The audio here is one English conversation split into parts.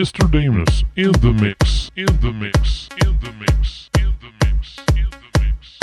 Mr. Damus in the mix, in the mix, in the mix, in the mix, in the mix,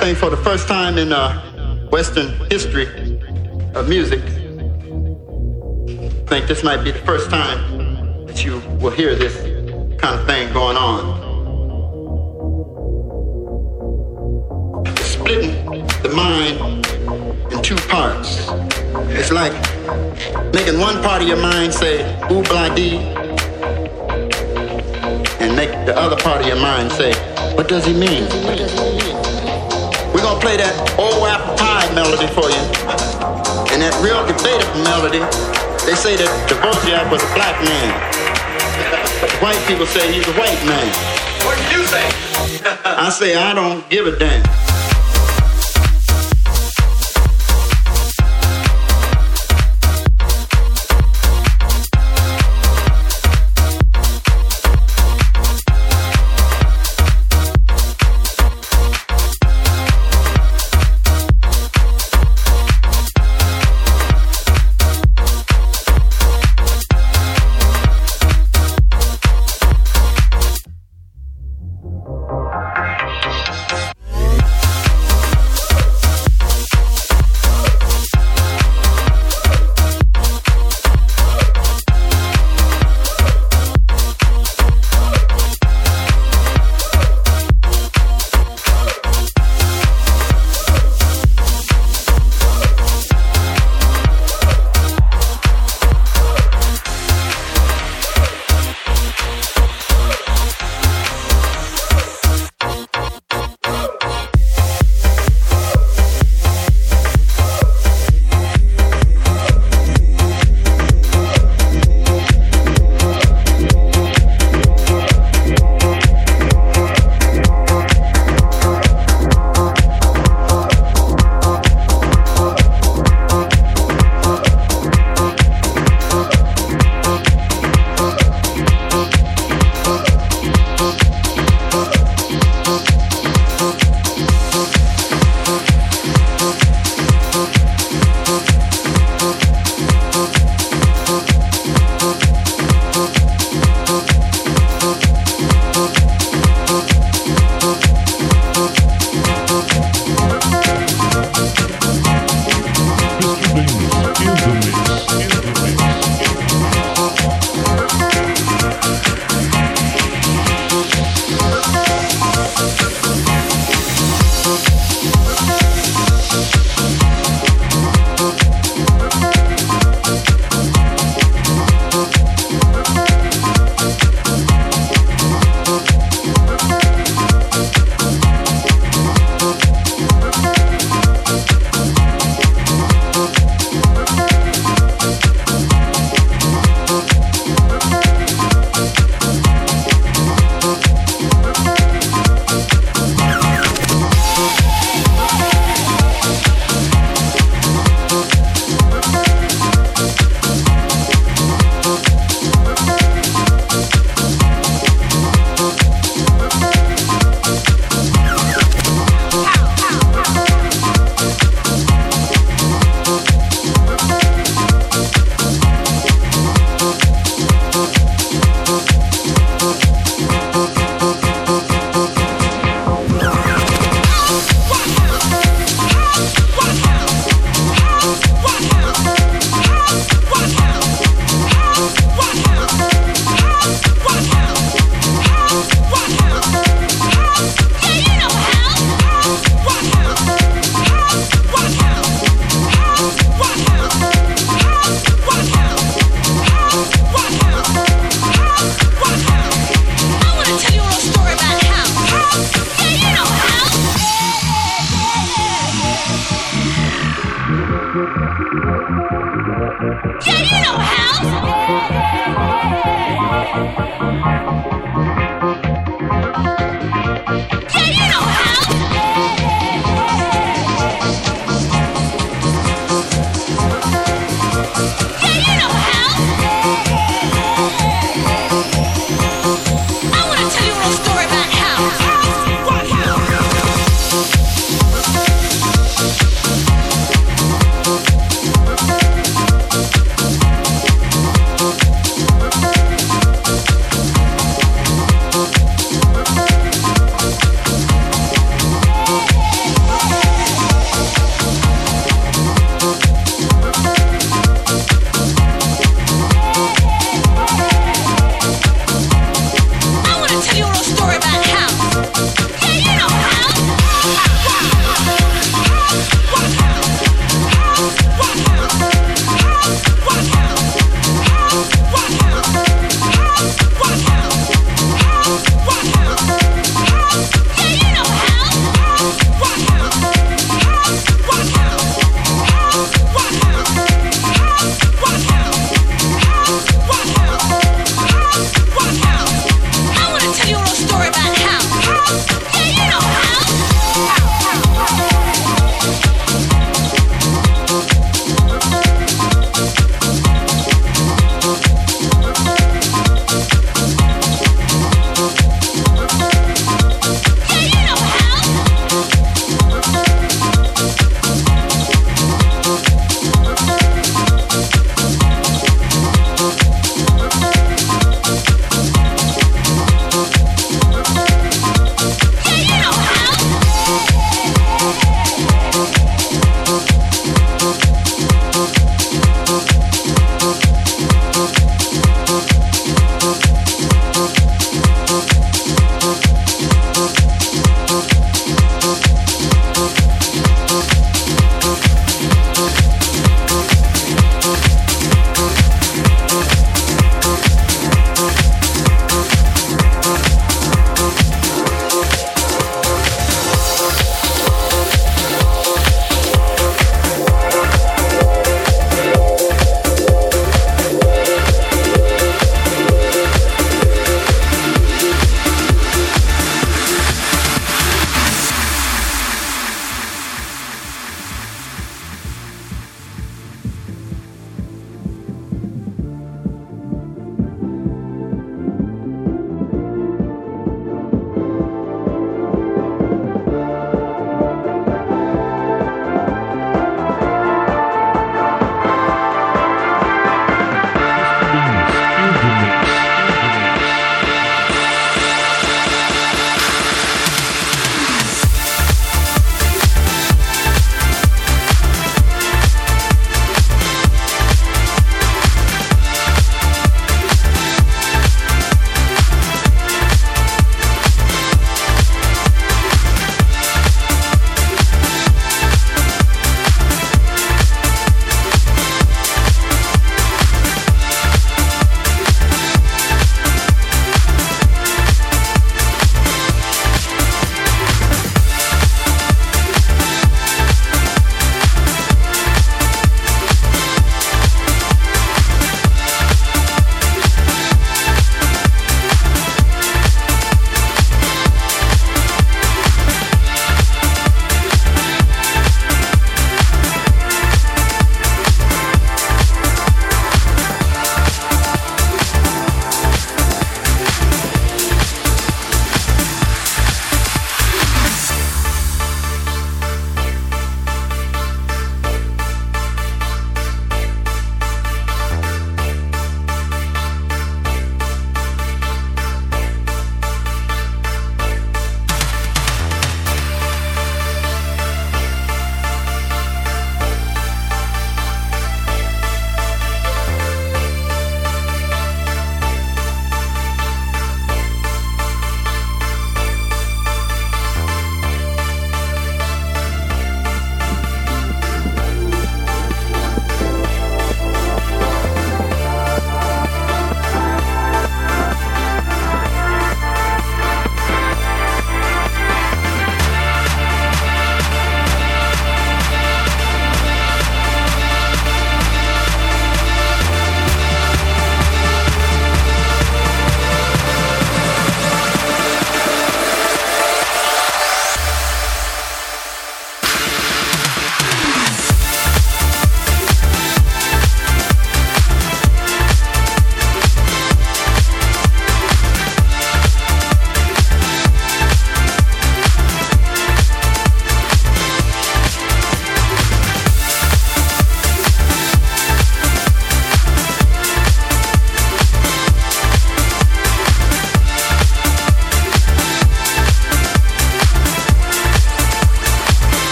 for the first time in uh, Western history of music, I think this might be the first time that you will hear this kind of thing going on. Splitting the mind in two parts. It's like making one part of your mind say ooh blah dee and make the other part of your mind say, what does he mean? Play that old apple pie melody for you. And that real debatable melody, they say that Dvorak was a black man. White people say he's a white man. What do you say? I say I don't give a damn.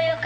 いう